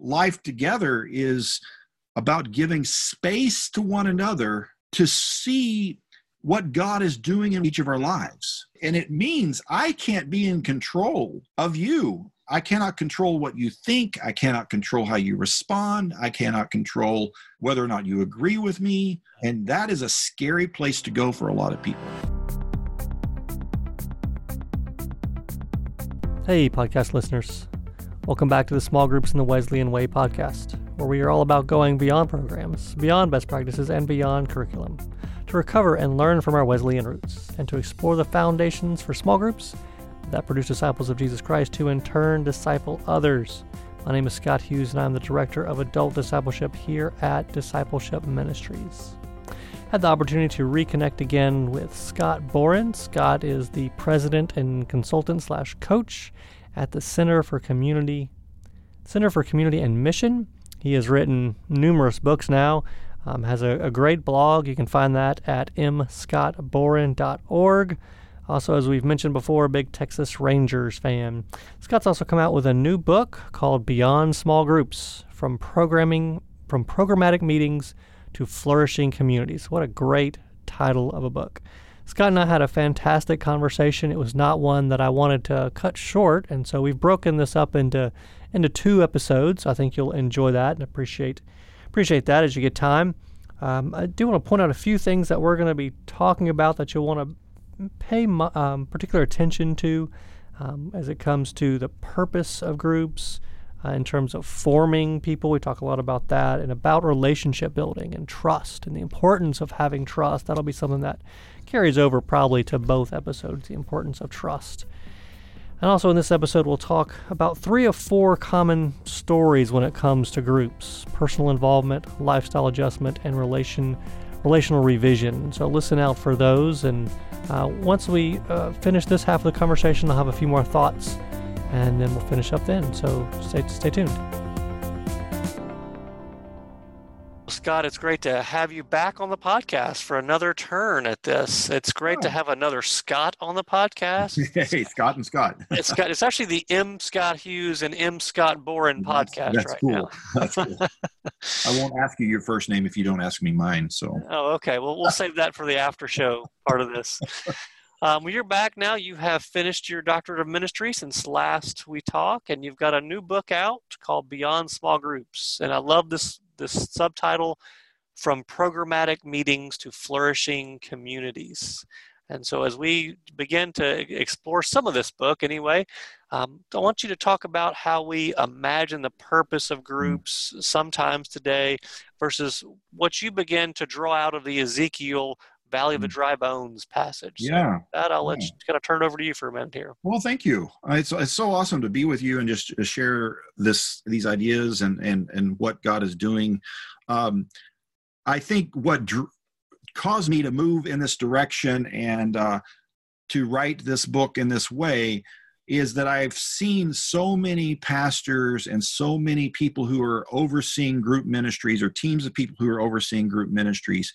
life together is about giving space to one another to see what God is doing in each of our lives. And it means I can't be in control of you. I cannot control what you think. I cannot control how you respond. I cannot control whether or not you agree with me. And that is a scary place to go for a lot of people. Hey, podcast listeners. Welcome back to the Small Groups in the Wesleyan Way podcast, where we are all about going beyond programs, beyond best practices, and beyond curriculum to recover and learn from our Wesleyan roots and to explore the foundations for small groups that produce disciples of Jesus Christ who in turn disciple others. My name is Scott Hughes, and I'm the Director of Adult Discipleship here at Discipleship Ministries. Had the opportunity to reconnect again with Scott Boren. Scott is the president and consultant slash coach at the Center for Community Center for Community and Mission. He has written numerous books now. Um, has a, a, great blog. You can find that at mscottboren.org. Also, as we've mentioned before, big Texas Rangers fan. Scott's also come out with a new book called Beyond Small Groups: From Programming from Programmatic Meetings to Flourishing Communities. What a great title of a book. Scott and I had a fantastic conversation. It was not one that I wanted to cut short, and so we've broken this up into into two episodes. I think you'll enjoy that and appreciate appreciate that as you get time. Um, I do want to point out a few things that we're going to be talking about that you'll want to pay um, particular attention to um, as it comes to the purpose of groups, uh, in terms of forming people. We talk a lot about that and about relationship building and trust and the importance of having trust. That'll be something that carries over probably to both episodes the importance of trust. And also in this episode, we'll talk about three of four common stories when it comes to groups personal involvement, lifestyle adjustment, and relation, relational revision. So listen out for those. And uh, once we uh, finish this half of the conversation, I'll have a few more thoughts and then we'll finish up then. So stay, stay tuned. Scott, it's great to have you back on the podcast for another turn at this. It's great oh. to have another Scott on the podcast. hey, Scott and Scott. it's Scott. It's actually the M. Scott Hughes and M. Scott Boren podcast that's, right cool. now. That's cool. I won't ask you your first name if you don't ask me mine. So. Oh, okay. Well, we'll save that for the after show part of this. Um, well, you're back now. You have finished your doctorate of ministry since last we talked, and you've got a new book out called Beyond Small Groups. And I love this this subtitle, "From Programmatic Meetings to Flourishing Communities." And so, as we begin to explore some of this book, anyway, um, I want you to talk about how we imagine the purpose of groups sometimes today versus what you begin to draw out of the Ezekiel Valley of the mm. Dry Bones passage. Yeah. So that I'll let you kind of turn over to you for a minute here. Well, thank you. It's, it's so awesome to be with you and just share this these ideas and and and what God is doing. Um, I think what caused me to move in this direction and uh, to write this book in this way is that I've seen so many pastors and so many people who are overseeing group ministries or teams of people who are overseeing group ministries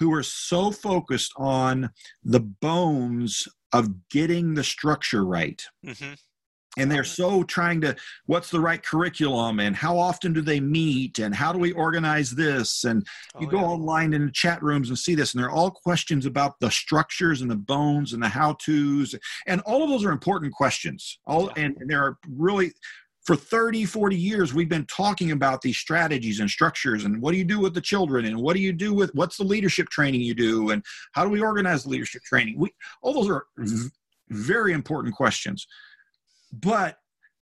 who are so focused on the bones of getting the structure right. Mm-hmm. And they're so trying to, what's the right curriculum and how often do they meet and how do we organize this? And you oh, go yeah. online in the chat rooms and see this, and they're all questions about the structures and the bones and the how to's. And all of those are important questions. All, and, and there are really, for 30 40 years we've been talking about these strategies and structures and what do you do with the children and what do you do with what's the leadership training you do and how do we organize leadership training we all those are very important questions but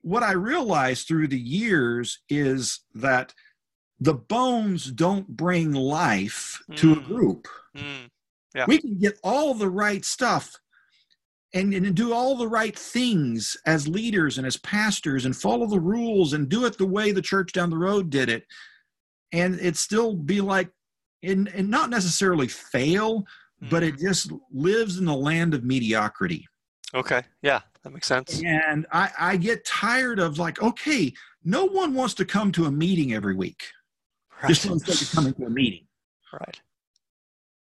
what i realized through the years is that the bones don't bring life to a mm. group mm. Yeah. we can get all the right stuff and, and do all the right things as leaders and as pastors and follow the rules and do it the way the church down the road did it and it still be like and, and not necessarily fail mm-hmm. but it mm-hmm. just lives in the land of mediocrity okay yeah that makes sense and i i get tired of like okay no one wants to come to a meeting every week right. just sake of coming to a meeting right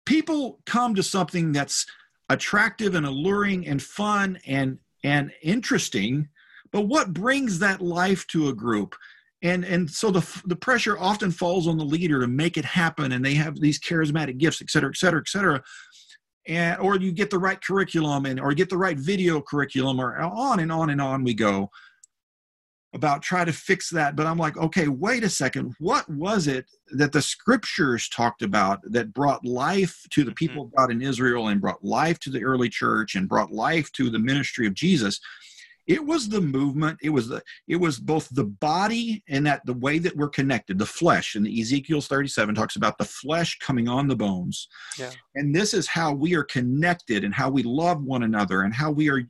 people come to something that's attractive and alluring and fun and and interesting but what brings that life to a group? And and so the the pressure often falls on the leader to make it happen and they have these charismatic gifts et cetera et cetera et cetera. And or you get the right curriculum and or get the right video curriculum or on and on and on we go about try to fix that but i'm like okay wait a second. What was it that the scriptures talked about that brought life to the mm-hmm. people of god in israel and brought life to the early church and brought life to the ministry of jesus? It was the movement. It was the it was both the body and that the way that we're connected the flesh. And ezekiel 37 talks about the flesh coming on the bones. Yeah. and this is how we are connected and how we love one another and how we are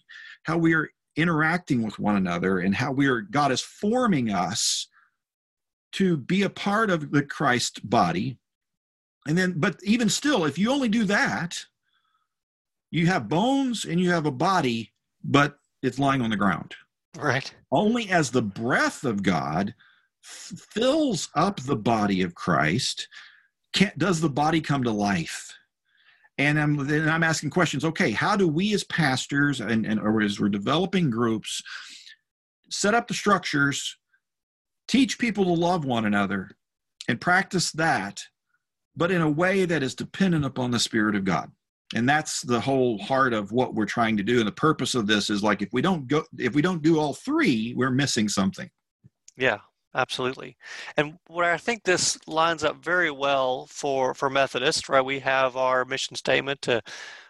how we are interacting with one another and how we are god is forming us to be a part of the christ body and then but even still if you only do that you have bones and you have a body but it's lying on the ground. Right. Only as the breath of God fills up the body of Christ can, does the body come to life. And I'm, then I'm asking questions. Okay, how do we as pastors and, and or as we're developing groups set up the structures, teach people to love one another, and practice that, but in a way that is dependent upon the Spirit of God? and that's the whole heart of what we're trying to do and the purpose of this is like if we don't go if we don't do all three we're missing something yeah absolutely and where i think this lines up very well for for methodists right we have our mission statement to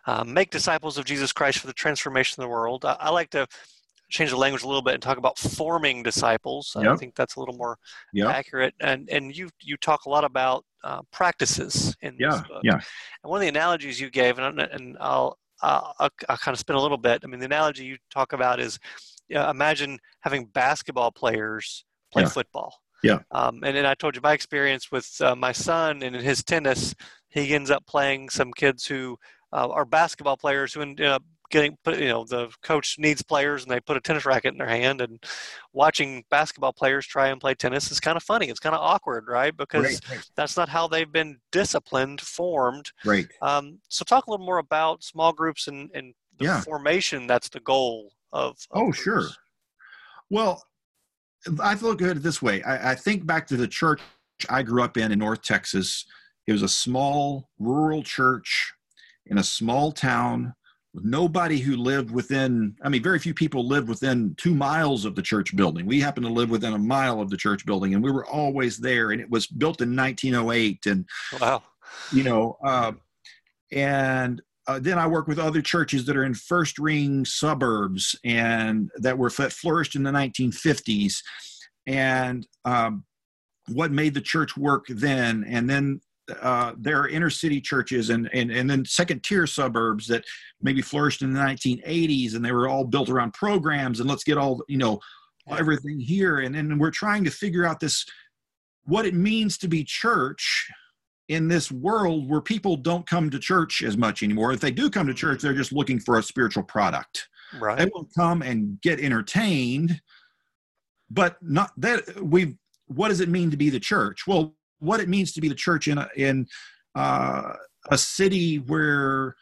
uh, make disciples of jesus christ for the transformation of the world I, I like to change the language a little bit and talk about forming disciples. Yep. I think that's a little more yep. accurate. And and you you talk a lot about uh, practices in yeah, this book. Yeah. And one of the analogies you gave, and, and I'll, I'll, I'll, I'll kind of spin a little bit. I mean, the analogy you talk about is imagine having basketball players play yeah. football. Yeah. Um, and then I told you my experience with uh, my son and in his tennis, he ends up playing some kids who uh, are basketball players who end up getting put you know the coach needs players and they put a tennis racket in their hand and watching basketball players try and play tennis is kind of funny it's kind of awkward right because right, right. that's not how they've been disciplined formed right um, so talk a little more about small groups and, and the yeah. formation that's the goal of, of oh groups. sure well i look at it this way. I, I think back to the church i grew up in in north texas. It was a small rural church in a small town with nobody who lived within i mean very few people lived within two miles of the church building. We happened to live within a mile of the church building and we were always there and it was built in 1908 and wow. you know uh, and uh, then I work with other churches that are in first ring suburbs and that were that flourished in the 1950s. And um, what made the church work then, and then uh, there are inner city churches and, and, and then second tier suburbs that maybe flourished in the 1980s and they were all built around programs and let's get all you know everything here. And then we're trying to figure out this what it means to be church in this world where people don't come to church as much anymore. If they do come to church they're just looking for a spiritual product. Right. They will come and get entertained but not that we what does it mean to be the church? Well what it means to be the church in a, in uh, a city where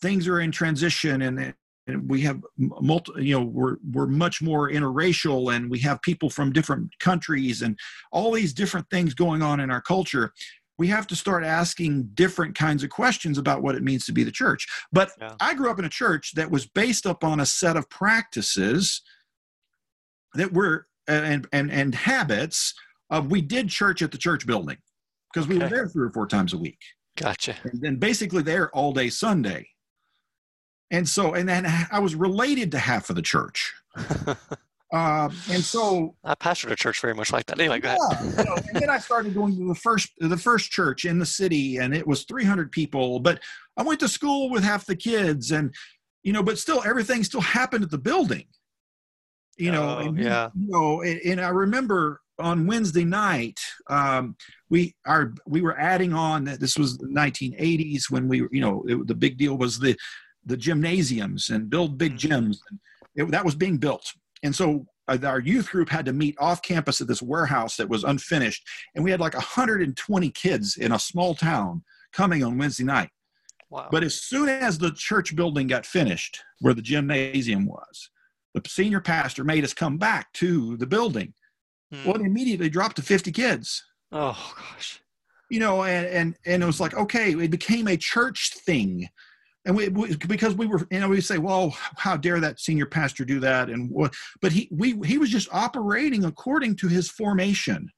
things are in transition and, and we have multi, you know we're we're much more interracial and we have people from different countries and all these different things going on in our culture we have to start asking different kinds of questions about what it means to be the church but yeah. i grew up in a church that was based upon a set of practices that were and and and habits of we did church at the church building because we were there three or four times a week. Gotcha. And then basically there all day Sunday. And so, and then I was related to half of the church. uh, and so I pastored a church very much like that. Anyway, go yeah, ahead. you know, and then I started going to the first the first church in the city, and it was 300 people. But I went to school with half the kids, and you know, but still everything still happened at the building. You know, oh, and, yeah. You know, and, and I remember on Wednesday night, um, we are we were adding on that this was the 1980s when we you know it, the big deal was the the gymnasiums and build big mm-hmm. gyms and it, that was being built and so uh, our youth group had to meet off campus at this warehouse that was unfinished and we had like 120 kids in a small town coming on Wednesday night. Wow. But as soon as the church building got finished where the gymnasium was, the senior pastor made us come back to the building Mm. Well, it immediately dropped to 50 kids. Oh gosh. You know, and and and it was like okay, it became a church thing and we, we, because we were you know we say well how dare that senior pastor do that? And what but he we he was just operating according to his formation.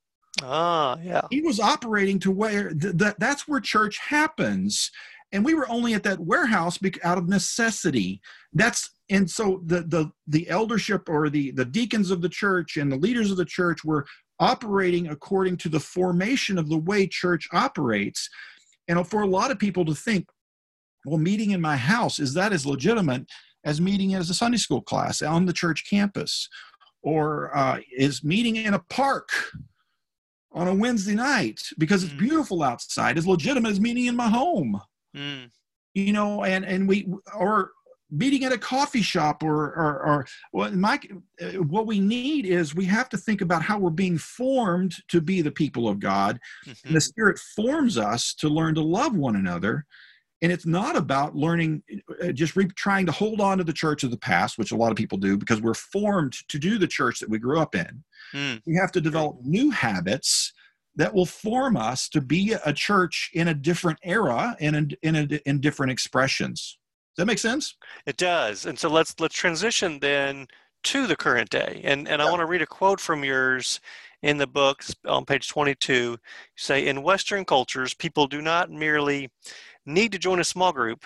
Ah yeah. He was operating to where th- that that's where church happens. And we were only at that warehouse out of necessity. That's and so the the the eldership or the the deacons of the church and the leaders of the church were operating according to the formation of the way church operates. And for a lot of people to think well, meeting in my house, is that as legitimate as meeting as a Sunday school class on the church campus? Or uh, is meeting in a park on a Wednesday night because it's mm. beautiful outside as legitimate as meeting in my home? Mm. You know, and, and we, or meeting at a coffee shop or or, or well, Mike, uh, what we need is we have to think about how we're being formed to be the people of God. Mm-hmm. And the Spirit forms us to learn to love one another and it's not about learning uh, just re- trying to hold on to the church of the past which a lot of people do because we're formed to do the church that we grew up in. Mm. we have to develop new habits that will form us to be a church in a different era and in, in, a, in different expressions. Does that make sense? It does. And so let's let's transition then to the current day. And and yeah. i want to read a quote from yours in the book on page 22 you say in western cultures people do not merely need to join a small group.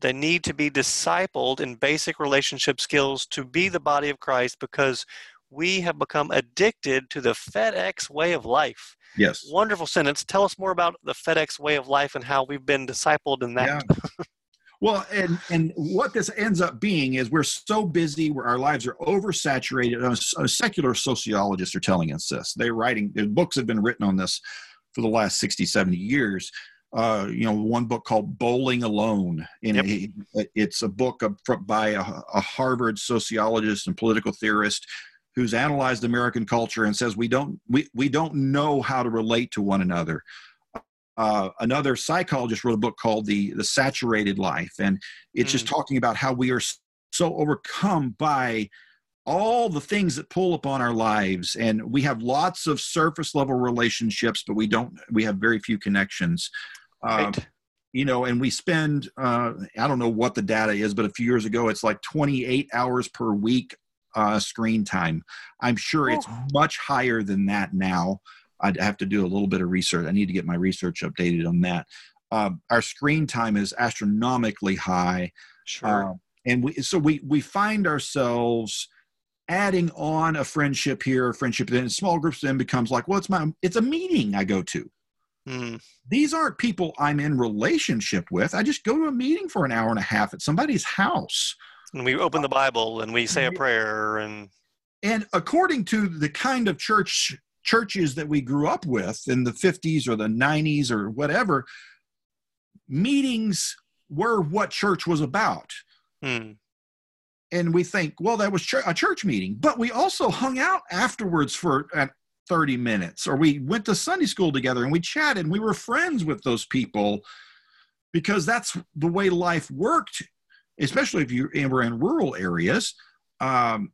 They need to be discipled in basic relationship skills to be the body of Christ because we have become addicted to the FedEx way of life. Yes. Wonderful sentence. Tell us more about the FedEx way of life and how we've been discipled in that. Yeah. Well, and and what this ends up being is we're so busy, where our lives are oversaturated. Uh, secular sociologists are telling us this. They're writing, their books have been written on this for the last 60, 70 years uh, you know, one book called Bowling Alone. And yep. it, it's a book by a, a, Harvard sociologist and political theorist who's analyzed American culture and says we don't we, we don't know how to relate to one another. Uh, another psychologist wrote a book called the the Saturated Life, and it's mm. just talking about how we are so overcome by all the things that pull upon our lives. And we have lots of surface level relationships but we don't we have very few connections. Right. Um, you know and we spend uh, i don't know what the data is but a few years ago it's like 28 hours per week uh, screen time. I'm sure oh. it's much higher than that now. I'd have to do a little bit of research. I need to get my research updated on that. Uh, our screen time is astronomically high. Sure. Uh, and we so we we find ourselves adding on a friendship here, a friendship then small groups then becomes like, well, it's my it's a meeting I go to. Mm. These aren't people I'm in relationship with. I just go to a meeting for an hour and a half at somebody's house. And we open the Bible and we say a prayer and and according to the kind of church churches that we grew up with in the 50s or the 90s or whatever, meetings were what church was about. Mm and we think, well, that was ch- a church meeting, but we also hung out afterwards for uh, 30 minutes, or we went to Sunday school together and we chatted and we were friends with those people because that's the way life worked, especially if you were in rural areas. Um,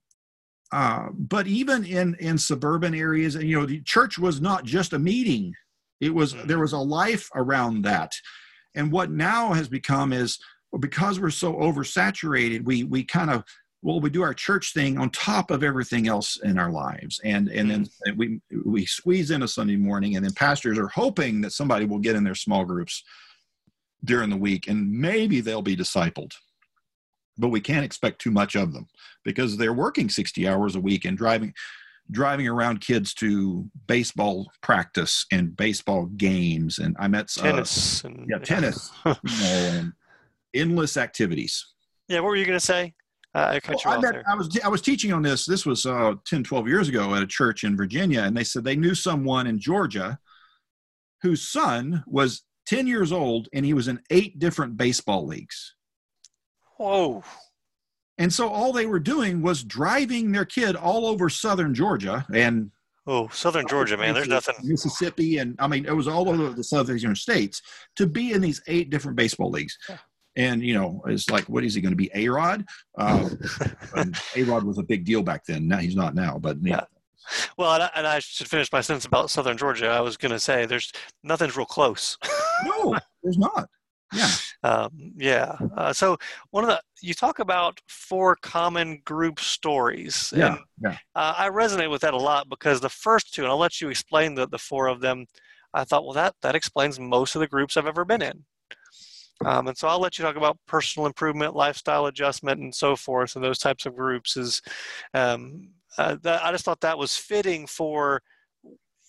uh, but even in in suburban areas, and you know, the church was not just a meeting; it was mm-hmm. there was a life around that. And what now has become is because we're so oversaturated, we we kind of well we do our church thing on top of everything else in our lives. And and then mm. we we squeeze in a sunday morning and then pastors are hoping that somebody will get in their small groups during the week and maybe they'll be discipled. But we can't expect too much of them because they're working 60 hours a week and driving driving around kids to baseball practice and baseball games. And i met uh, tennis and, yeah tennis. You know, and endless activities. Yeah, what were you going to say? Uh, I well, I, I was I was teaching on this. This was uh, 10, 12 years ago at a church in Virginia, and they said they knew someone in Georgia whose son was 10 years old and he was in eight different baseball leagues. Whoa. And so all they were doing was driving their kid all over southern Georgia and Oh, southern Georgia, man. There's nothing. Mississippi, and I mean, it was all over the southern states to be in these eight different baseball leagues. Yeah. And you know, it's like, what is he going to be? A Rod? Uh, a Rod was a big deal back then. Now he's not now, but yeah. well, and I, and I, should finish my sentence about Southern Georgia. I was going to say there's nothing's real close. no, there's not. Yeah. Um, yeah. Uh, so one of the you talk about four common group stories. Yeah. And, yeah. Uh, I resonate with that a lot because the first two, and I'll let you explain the the four of them. I thought, well, that that explains most of the groups I've ever been in. Um, and so I'll let you talk about personal improvement, lifestyle adjustment, and so forth, and those types of groups. Is um, uh, I just thought that was fitting for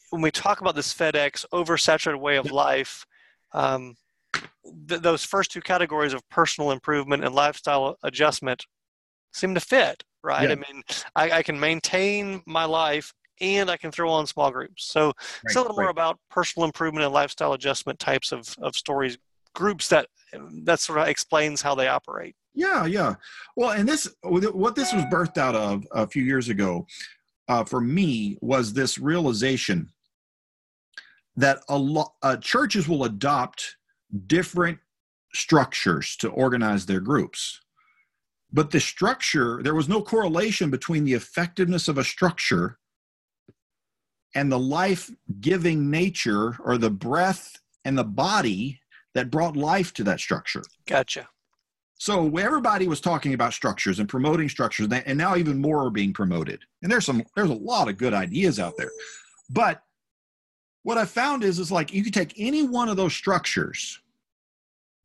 when we talk about this FedEx oversaturated way of life. Um, th- those first two categories of personal improvement and lifestyle adjustment seem to fit, right? Yeah. I mean, I, I, can maintain my life and I can throw on small groups. So, right, say a little right. more about personal improvement and lifestyle adjustment types of, of stories, groups that that sort of explains how they operate. Yeah, yeah. Well, and this, what this was birthed out of a few years ago uh, for me was this realization that a lot uh, churches will adopt different structures to organize their groups. But the structure, there was no correlation between the effectiveness of a structure and the life giving nature or the breath and the body that brought life to that structure. Gotcha. So everybody was talking about structures and promoting structures, and now even more are being promoted. And there's some, there's a lot of good ideas out there. But what I found is, is like you could take any one of those structures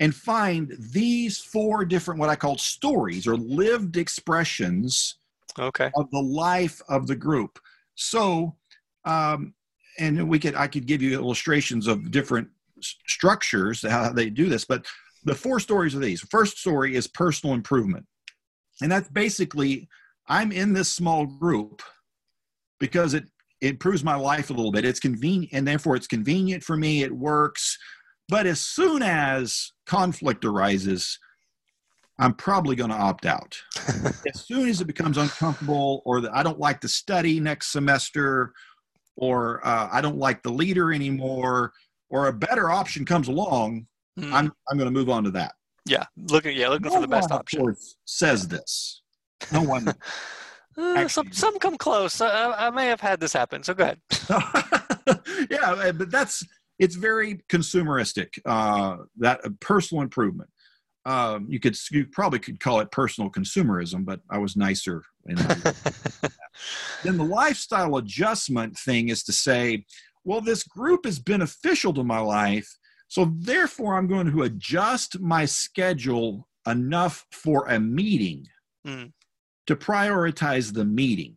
and find these four different what I call stories or lived expressions okay. of the life of the group. So, um, and we could I could give you illustrations of different structures how they do this, but the four stories are these. First story is personal improvement, and that's basically I'm in this small group because it it improves my life a little bit. It's convenient, and therefore it's convenient for me. It works. But as soon as conflict arises, I'm probably going to opt out. as soon as it becomes uncomfortable, or that I don't like to study next semester, or uh, I don't like the leader anymore, or a better option comes along, mm. I'm I'm going to move on to that. Yeah, looking yeah, looking no for the best option. says this. No one. uh, some some come close. I, I may have had this happen. So go ahead. yeah, but that's it's very consumeristic. Uh, that uh, personal improvement. Um, you could you probably could call it personal consumerism, but I was nicer. then the lifestyle adjustment thing is to say, well, this group is beneficial to my life, so therefore I'm going to adjust my schedule enough for a meeting mm. to prioritize the meeting.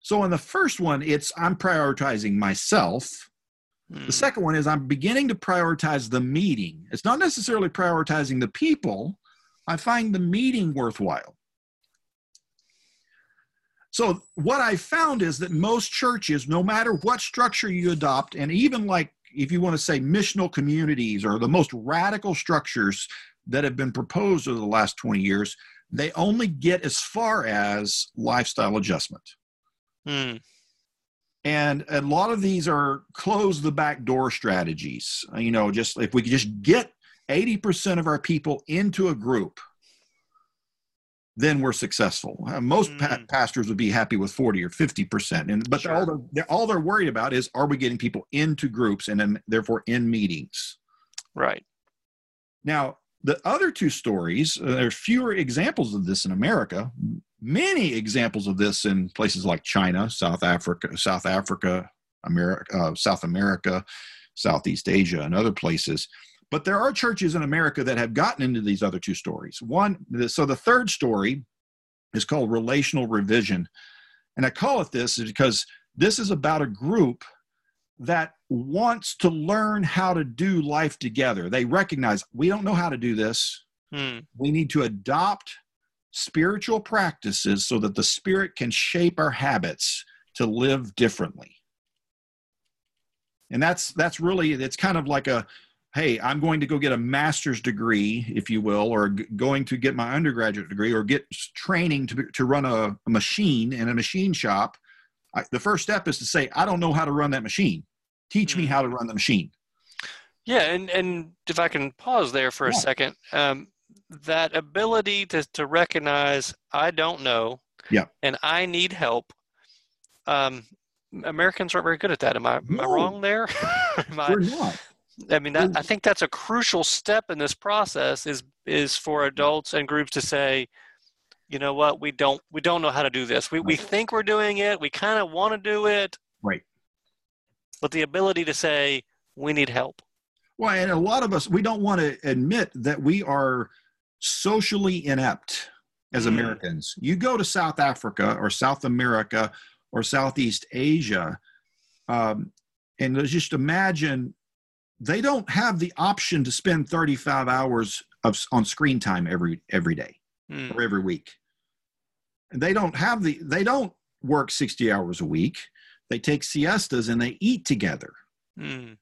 So in the first one, it's I'm prioritizing myself the hmm. second one is I'm beginning to prioritize the meeting. It's not necessarily prioritizing the people. I find the meeting worthwhile. So, what I found is that most churches, no matter what structure you adopt, and even like if you want to say missional communities or the most radical structures that have been proposed over the last 20 years, they only get as far as lifestyle adjustment. Hmm. And a lot of these are close the back door strategies. You know, just if we could just get 80% of our people into a group, then we're successful. Uh, most mm. pa- pastors would be happy with 40 or 50%. And but sure. all they're, they're, all they're worried about is are we getting people into groups and then therefore in meetings? Right. Now, the other two stories, uh, there's fewer examples of this in America many examples of this in places like China, South Africa, South Africa, America, uh, South America, Southeast Asia, and other places. But there are churches in America that have gotten into these other two stories. One, so the third story is called relational revision. And I call it this because this is about a group that wants to learn how to do life together. They recognize we don't know how to do this. Hmm. We need to adopt spiritual practices so that the Spirit can shape our habits to live differently. And that's that's really it's kind of like a hey, I'm going to go get a master's degree, if you will, or g- going to get my undergraduate degree or get training to, to run a, a machine in a machine shop. I, the first step is to say, I don't know how to run that machine. Teach me mm. how to run the machine. Yeah, and, and if I can pause there for yeah. a second, um, that ability to, to recognize I don't know yeah. and I need help. Um, Americans aren't very good at that. Am I, am I wrong there? Am I- We're not. I mean, that, I think that's a crucial step in this process is is for adults and groups to say, you know what, we don't we don't know how to do this. We we think we're doing it. We kind of want to do it, Right. but the ability to say we need help. Well, and a lot of us, we don't want to admit that we are socially inept as Mm. Americans. You go to South Africa or South America or Southeast Asia, um, and let's just imagine they don't have the option to spend 35 hours of, on screen time every every day Mm, or every week. And they don't have the they don't work 60 hours a week. They take siestas and they eat together mm,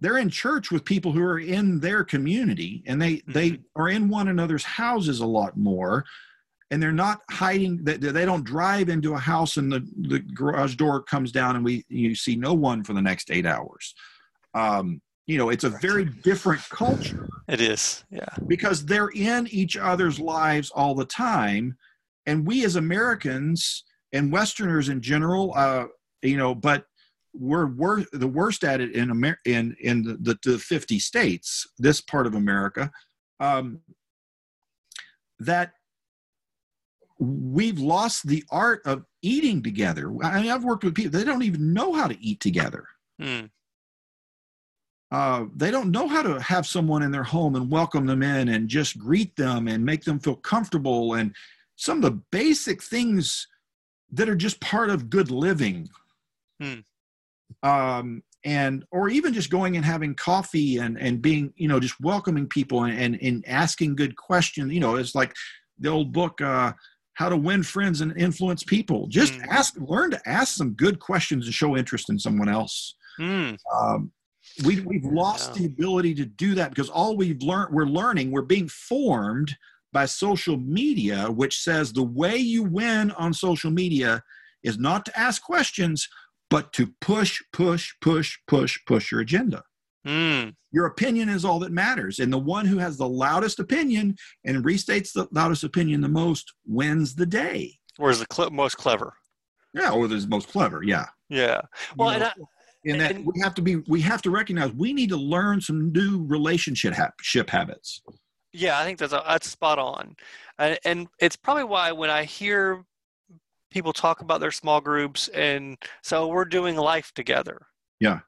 they're in church with people who are in their community and they they Mhm. are in one another's houses a lot more and they're not hiding that they don't drive into a house and the, the garage door comes down and we you see no one for the next eight hours um, you know it's a very different culture it is. Yeah. because they're in each other's lives all the time and we as americans and westerners in general uh, you know but we're, we're the worst at it in Amer- in in the, the, the 50 states this part of america um, that we've lost the art of eating together i mean i've worked with people they don't even know how to eat together Mm, uh, they don't know how to have someone in their home and welcome them in and just greet them and make them feel comfortable and some of the basic things that are just part of good living. Hmm. um, and or even just going and having coffee and and being you know just welcoming people and and, and asking good questions. You know it's like the old book uh, how to win friends and influence people. Just Hmm. ask learn to ask some good questions and show interest in someone else. Mm, um, we, we've lost Yeah. the ability to do that because all we've learned we're learning we're being formed by social media which says the way you win on social media is not to ask questions but to push push push push push your agenda mm, your opinion is all that matters and the one who has the loudest opinion and restates the loudest opinion the most wins the day or is the cl- most clever? yeah or the most clever yeah Yeah. Well, You and I, in that and- we have to be we have to recognize we need to learn some new relationship hab- ship habits Yeah, I think that's that's spot on, and, and it's probably why when I hear people talk about their small groups and so we're doing life together. Yeah.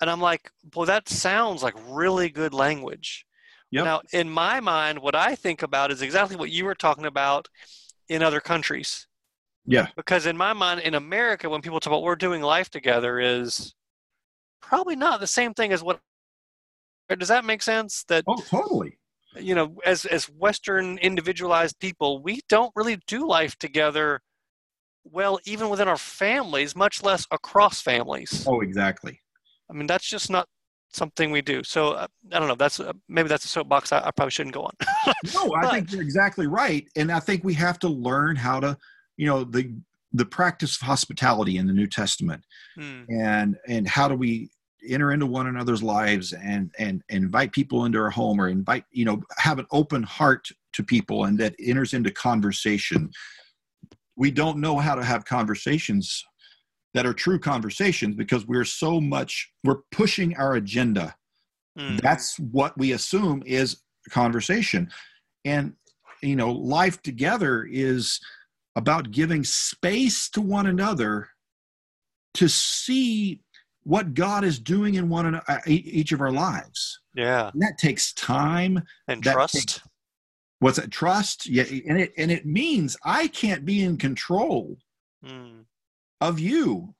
And I'm like, well, that sounds like really good language. Yep. Now, in my mind, what I think about is exactly what you were talking about in other countries. yeah Because in my mind, in America, when people talk about we're doing life together, is probably not the same thing as what. Does that make sense? That oh totally you know, as as Western individualized people, we don't really do life together well, even within our families, much less across families. oh exactly I mean, that's just not something we do. So uh, I don't know. That's uh, maybe that's a soapbox I, I probably shouldn't go on. no i But- think you're exactly right and i think we have to learn how to you know the the practice of hospitality in the new testament Hmm. and and how do we enter into one another's lives and and invite people into our home or invite you know have an open heart to people and that enters into conversation we don't know how to have conversations that are true conversations because we're so much we're pushing our agenda Hmm. that's what we assume is conversation and you know life together is about giving space to one another to see what god is doing in one another each of our lives. Yeah, and that takes time. And That trust. takes- what's it trust. Yeah and it and it means i can't be in control Hmm. of you.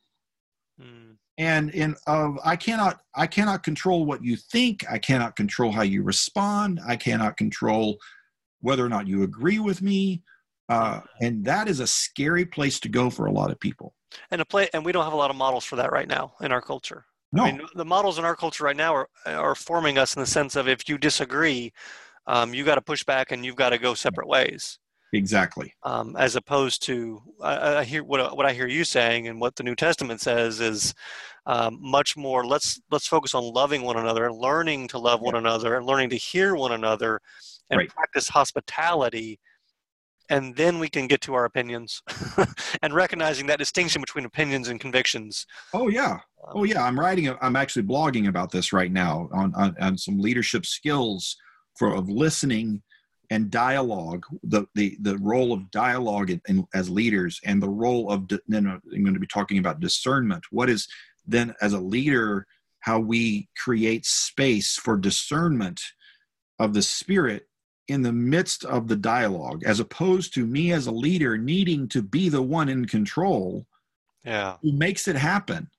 Hmm. and in of i cannot i cannot control what you think. I cannot control how you respond. I cannot control whether or not you agree with me uh, and that is a scary place to go for a lot of people And a play, and we don't have a lot of models for that right now in our culture. no I mean, the models in our culture right now are are forming us in the sense of if you disagree, um, you got to push back and you've got to go separate ways. exactly um, as opposed to I, I hear what what I hear you saying and what the New Testament says is um, much more. Let's let's focus on loving one another, learning to love one another, and learning to hear one another, and Right. practice hospitality and then we can get to our opinions and recognizing that distinction between opinions and convictions. Oh yeah, oh Um, yeah. I'm writing. I'm actually blogging about this right now on on, on some leadership skills for of listening and dialogue. The the the role of dialogue in, in, as leaders and the role of. Then I'm going to be talking about discernment. What is then as a leader how we create space for discernment of the spirit in the midst of the dialogue as opposed to me as a leader needing to be the one in control Yeah, who makes it happen.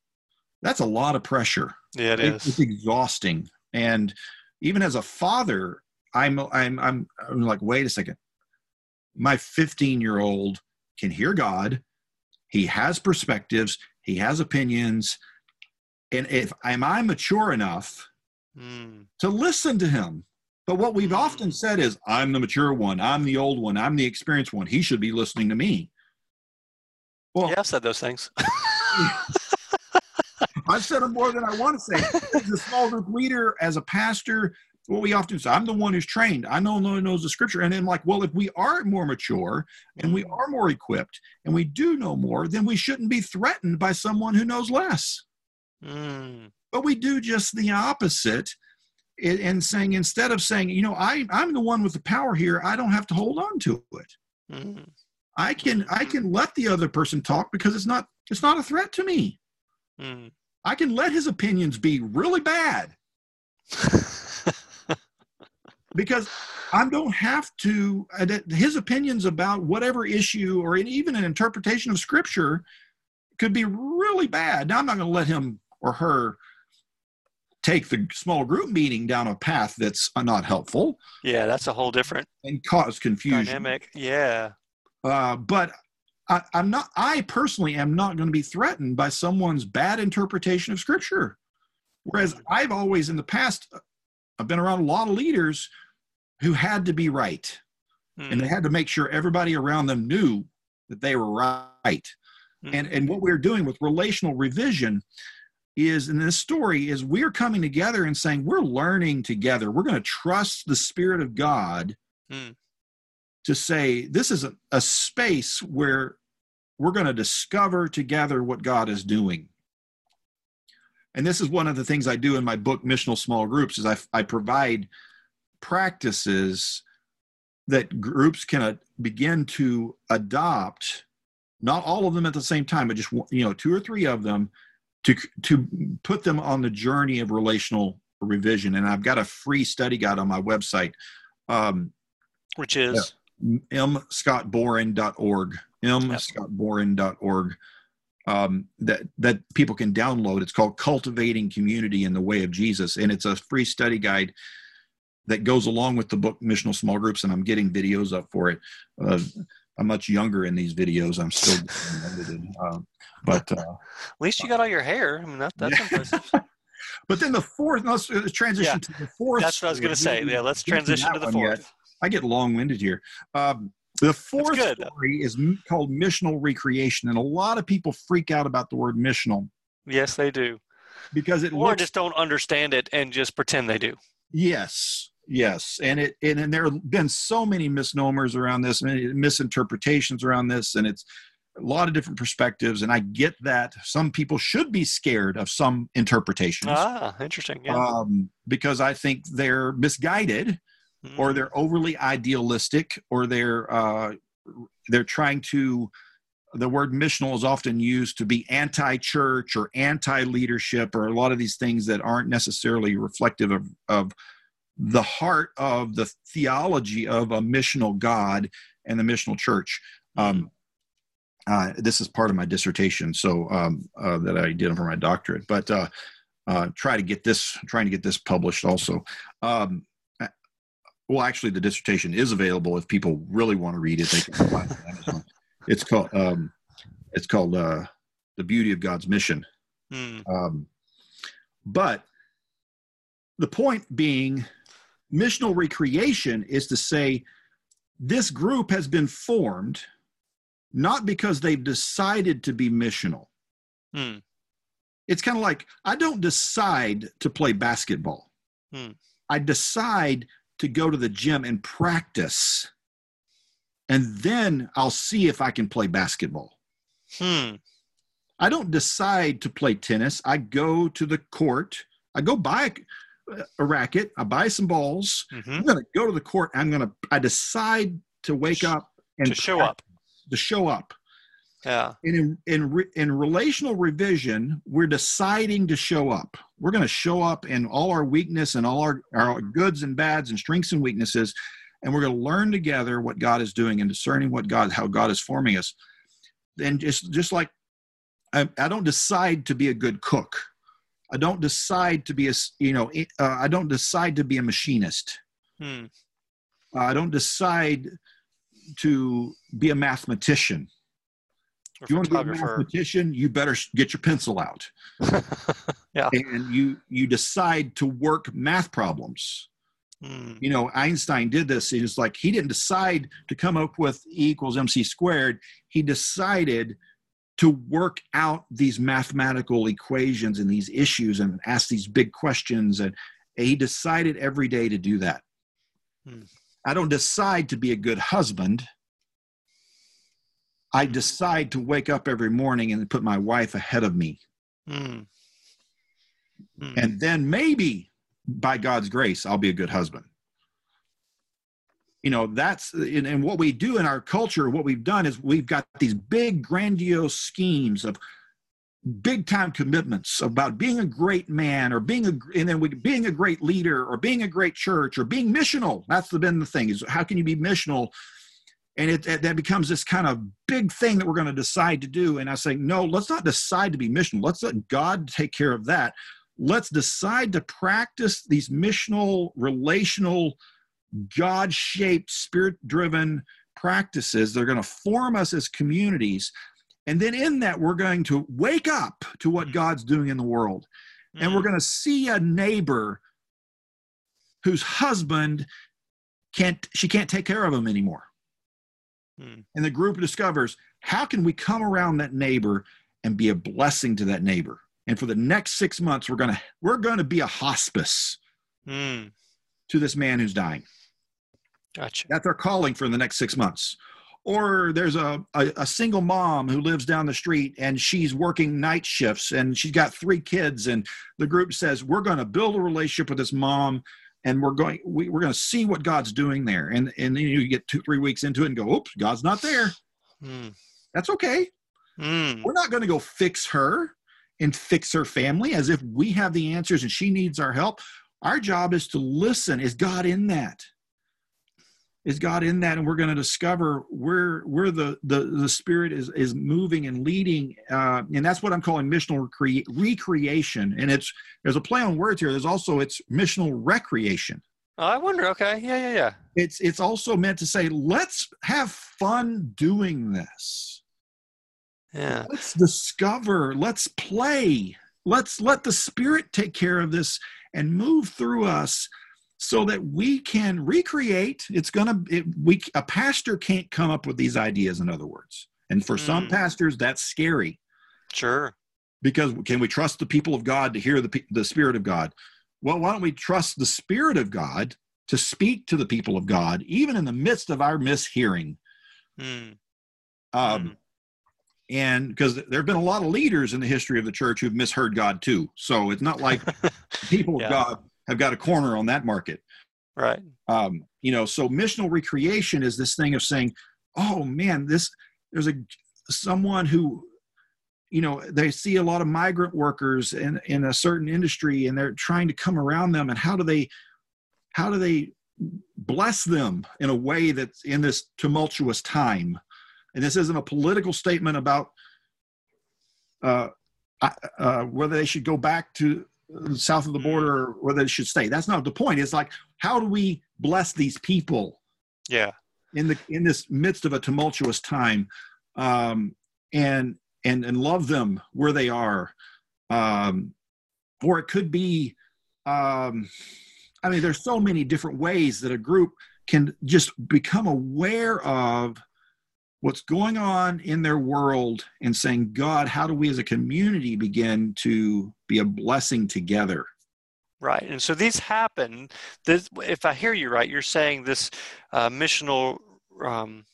That's a lot of pressure. Yeah, it It- is. it's exhausting. And even as a father i'm i'm i'm, I'm like wait a second. My 15 year old can hear god. He has perspectives. He has opinions. And if am i mature enough Mm, to listen to him. But what we've Mm. often said is, I'm the mature one, I'm the old one, I'm the experienced one. He should be listening to me. Well, yeah, I've said those things. I've said them more than I want to say. As a small group leader, as a pastor, what we often say, I'm the one who's trained. I know no one knows the scripture. And then, like, well, if we are more mature and we are more equipped and we do know more, then we shouldn't be threatened by someone who knows less. Mm, but we do just the opposite in saying instead of saying you know I, i'm the one with the power here i don't have to hold on to it. Mm, i can i can let the other person talk because it's not it's not a threat to me. Mm. i can let his opinions be really bad. Because i don't have to his opinions about whatever issue or even an interpretation of scripture could be really bad. Now i'm not going to let him or her take the small group meeting down a path that's uh, not helpful yeah, that's a whole different and cause confusion. dynamic. Yeah. uh, but I, i'm not i personally am not going to be threatened by someone's bad interpretation of scripture. Whereas i've always in the past uh, i've been around a lot of leaders who had to be right. And they Mm, had to make sure everybody around them knew that they were right. And mm, and what we're doing with relational revision is in this story is we're coming together and saying we're learning together we're going to trust the spirit of god Mm. to say this is a, a space where we're going to discover together what god is doing and this is one of the things i do in my book missional small groups is i, I provide practices that groups can uh, begin to adopt not all of them at the same time but just you know two or three of them to to put them on the journey of relational revision. And i've got a free study guide on my website um, which is? mscottboren.org mscottboren.org um, that that people can download. It's called cultivating community in the way of jesus. And it's a free study guide that goes along with the book missional small groups and i'm getting videos up for it uh, i'm much younger in these videos i'm still edited um, but uh, at least you got all your hair. I mean, that, that's Yeah. impressive. but then the fourth let's uh, transition Yeah. to the fourth That's what I was going to say. Yeah, let's transition to the one yet. fourth. I get long-winded here. Um, the fourth story is called missional recreation, and a lot of people freak out about the word missional Yes, they do. because it Or looks just don't understand it and just pretend they do. yes, yes, and it and, and there have been so many misnomers around this, many misinterpretations around this, and it's a lot of different perspectives. And I get that some people should be scared of some interpretations. Ah, interesting. Yeah. Um, because I think they're misguided, or Mm. they're overly idealistic or they're uh, they're trying to the word missional is often used to be anti-church or anti-leadership or a lot of these things that aren't necessarily reflective of, of the heart of the theology of a missional god and the missional church um, uh, this is part of my dissertation so um, uh, that i did for my doctorate but uh, uh, try to get this trying to get this published also um, well, actually, the dissertation is available if people really want to read it. They can find it on Amazon. It's called um, it's called uh, "The Beauty of God's Mission." Mm. Um, but the point being, missional recreation is to say this group has been formed not because they've decided to be missional. Mm. It's kind of like I don't decide to play basketball. Hmm. I decide to go to the gym and practice and then I'll see if I can play basketball. Hmm. I don't decide to play tennis. I go to the court. I go buy a, racket. I buy some balls. hmm I'm going to go to the court. I'm going to, I decide to wake up and To show up. To show up. Yeah. And in, in, re, in relational revision, we're deciding to show up. We're going to show up in all our weakness and all our, our goods and bads and strengths and weaknesses. And we're going to learn together what God is doing and discerning what God, how God is forming us. And just, just like I, I don't decide to be a good cook. I don't decide to be a you know, uh, I don't decide to be a machinist. Hmm. Uh, I don't decide to be a mathematician. Or If you want to be a mathematician, you better get your pencil out yeah. and you you decide to work math problems. Hmm. You know, Einstein did this. He was like he didn't decide to come up with E equals mc squared. He decided to work out these mathematical equations and these issues and ask these big questions. And he decided every day to do that. Hmm. I don't decide to be a good husband. I decide to wake up every morning and put my wife ahead of me. Hmm. Hmm. And then maybe by God's grace, I'll be a good husband. You know, that's and, and what we do in our culture, what we've done is we've got these big, grandiose schemes of big time commitments about being a great man or being a and then we being a great leader or being a great church or being missional. That's been the thing is how can you be missional? And it, it that becomes this kind of big thing that we're going to decide to do. And i say no let's not decide to be missional. Let's let god take care of that. Let's decide to practice these missional relational god-shaped spirit-driven practices. That are going to form us as communities. And then in that we're going to wake up to what god's doing in the world. And we're Hmm. going to see a neighbor whose husband can't she can't take care of him anymore. Hmm. and the group discovers how can we come around that neighbor and be a blessing to that neighbor? And for the next six months we're going to we're going to be a hospice Hmm. to this man who's dying Gotcha. that's our calling for in the next six months. Or there's a, a, a single mom who lives down the street and she's working night shifts and she's got three kids and the group says we're going to build a relationship with this mom and we're going we, we're going to see what god's doing there. And and then you get two three weeks into it and go oops god's not there. Hmm. that's okay. Hmm. we're not going to go fix her and fix her family as if we have the answers and she needs our help. Our job is to listen. Is god in that is god in that and we're going to discover where where the the, the spirit is is moving and leading uh, and that's what i'm calling missional recre- recreation and it's there's a play on words here there's also it's missional recreation Oh, I wonder. Okay. Yeah. Yeah. Yeah. it's it's also meant to say let's have fun doing this Yeah. let's discover let's play let's let the spirit take care of this and move through us so that we can recreate it's gonna it, we a pastor can't come up with these ideas in other words and for some Mm. pastors that's scary Sure. because can we trust the people of god to hear the, the spirit of god well why don't we trust the spirit of god to speak to the people of god even in the midst of our mishearing Hmm. um, Mm. and because there have been a lot of leaders in the history of the church who've misheard God too. So it's not like people Yeah. of God have got a corner on that market. Right. Um, you know, so missional recreation is this thing of saying, "Oh man, this there's a someone who." You know, they see a lot of migrant workers in, in a certain industry and they're trying to come around them. And how do they, how do they bless them in a way that's in this tumultuous time? and this isn't a political statement about uh, uh, whether they should go back to south of the border or whether they should stay. That's not the point. It's like how do we bless these people Yeah. in the in this midst of a tumultuous time, um, and and and love them where they are, um, or it could be. Um, I mean, there's so many different ways that a group can just become aware of what's going on in their world and saying, God, how do we as a community begin to be a blessing together? Right. And so these happen. This, if I hear you right, you're saying this uh, missional um,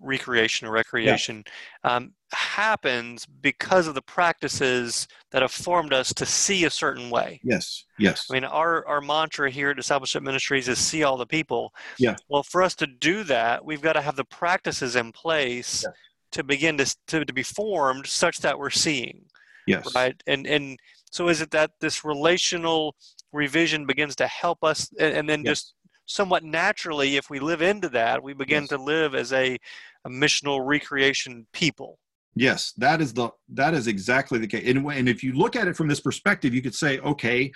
recreation or recreation yeah. um, happens because of the practices that have formed us to see a certain way. Yes, yes. I mean, our, our mantra here at Discipleship Ministries is see all the people. Yeah. Well, for us to do that, we've got to have the practices in place yeah. to begin to, to, to be formed such that we're seeing. Yes. Right. And, and so is it that this relational revision begins to help us and, and then yes. just somewhat naturally, if we live into that, we begin yes. to live as a, a missional recreation people. Yes, that is the that is exactly the case. And, and if you look at it from this perspective, you could say, okay,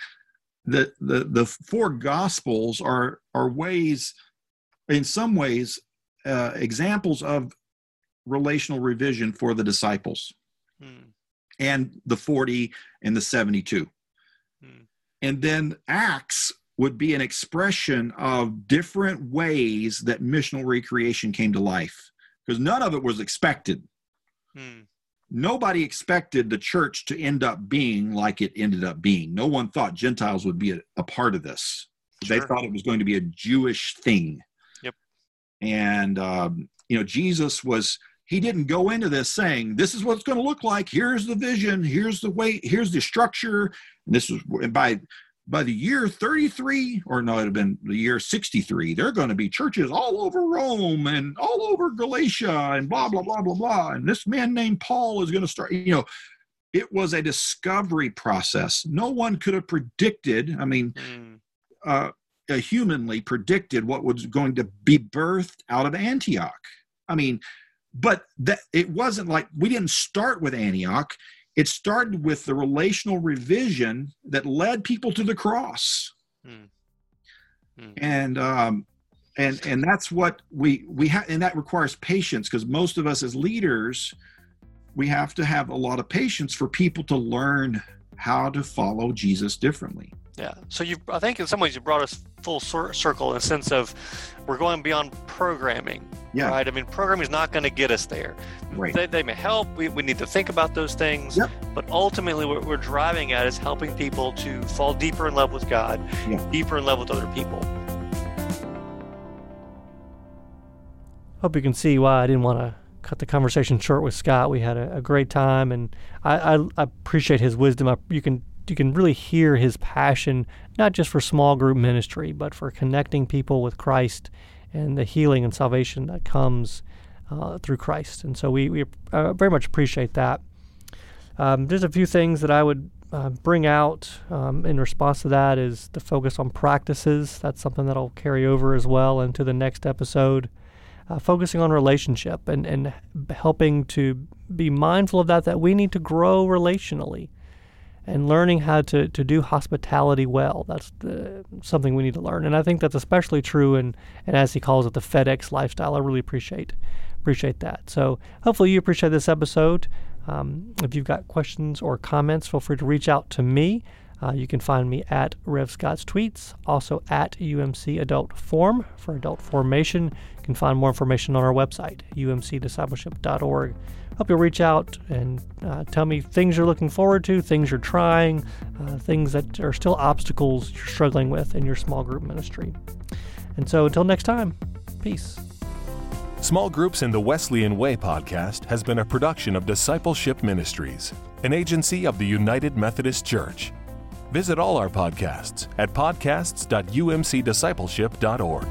the the the four gospels are are ways, in some ways, uh, examples of relational revision for the disciples, hmm. and the forty and the seventy-two. Hmm. And then Acts would be an expression of different ways that missional recreation came to life because none of it was expected. Hmm. Nobody expected the church to end up being like it ended up being. No one thought Gentiles would be a, a part of this. Sure. They thought it was going to be a Jewish thing. Yep. And um, you know, Jesus was he didn't go into this saying this is what it's going to look like here's the vision here's the way here's the structure and this was and by by the year 33 or no it'd have been the year 63 there are going to be churches all over rome and all over galatia and blah blah blah blah blah. And this man named paul is going to start you know it was a discovery process. No one could have predicted i mean mm. uh, humanly predicted what was going to be birthed out of antioch. I mean but that it wasn't like we didn't start with antioch it started with the relational revision that led people to the cross mm. Mm. and um, and and that's what we we have and that requires patience because most of us as leaders we have to have a lot of patience for people to learn how to follow jesus differently yeah. So you, I think in some ways you brought us full cir- circle in the sense of we're going beyond programming. Yeah. Right. I mean, programming is not going to get us there. Right. They, they may help. We, we need to think about those things. Yep. But ultimately, what we're driving at is helping people to fall deeper in love with God, yeah. deeper in love with other people. Hope you can see why I didn't want to cut the conversation short with Scott. We had a, a great time, and I, I, I, appreciate his wisdom. I, you can you can really hear his passion, not just for small group ministry, but for connecting people with Christ and the healing and salvation that comes uh, through Christ. And so we, we uh, very much appreciate that. Um, there's a few things that I would uh, bring out um, in response to that is the focus on practices. That's something that'll carry over as well into the next episode. Uh, focusing on relationship and, and helping to be mindful of that, that we need to grow relationally and learning how to, to do hospitality well. That's the, something we need to learn. And I think that's especially true in, and as he calls it, the FedEx lifestyle. I really appreciate appreciate that. So hopefully you appreciate this episode. Um, if you've got questions or comments, feel free to reach out to me. Uh, you can find me at Rev Scott's Tweets, also at UMC Adult Form for adult formation. You can find more information on our website, umcdiscipleship.org hope you'll reach out and uh, tell me things you're looking forward to, things you're trying, uh, things that are still obstacles you're struggling with in your small group ministry. And so until next time, peace. Small Groups in the Wesleyan Way podcast has been a production of Discipleship Ministries, an agency of the United Methodist Church. Visit all our podcasts at podcasts.umcdiscipleship.org.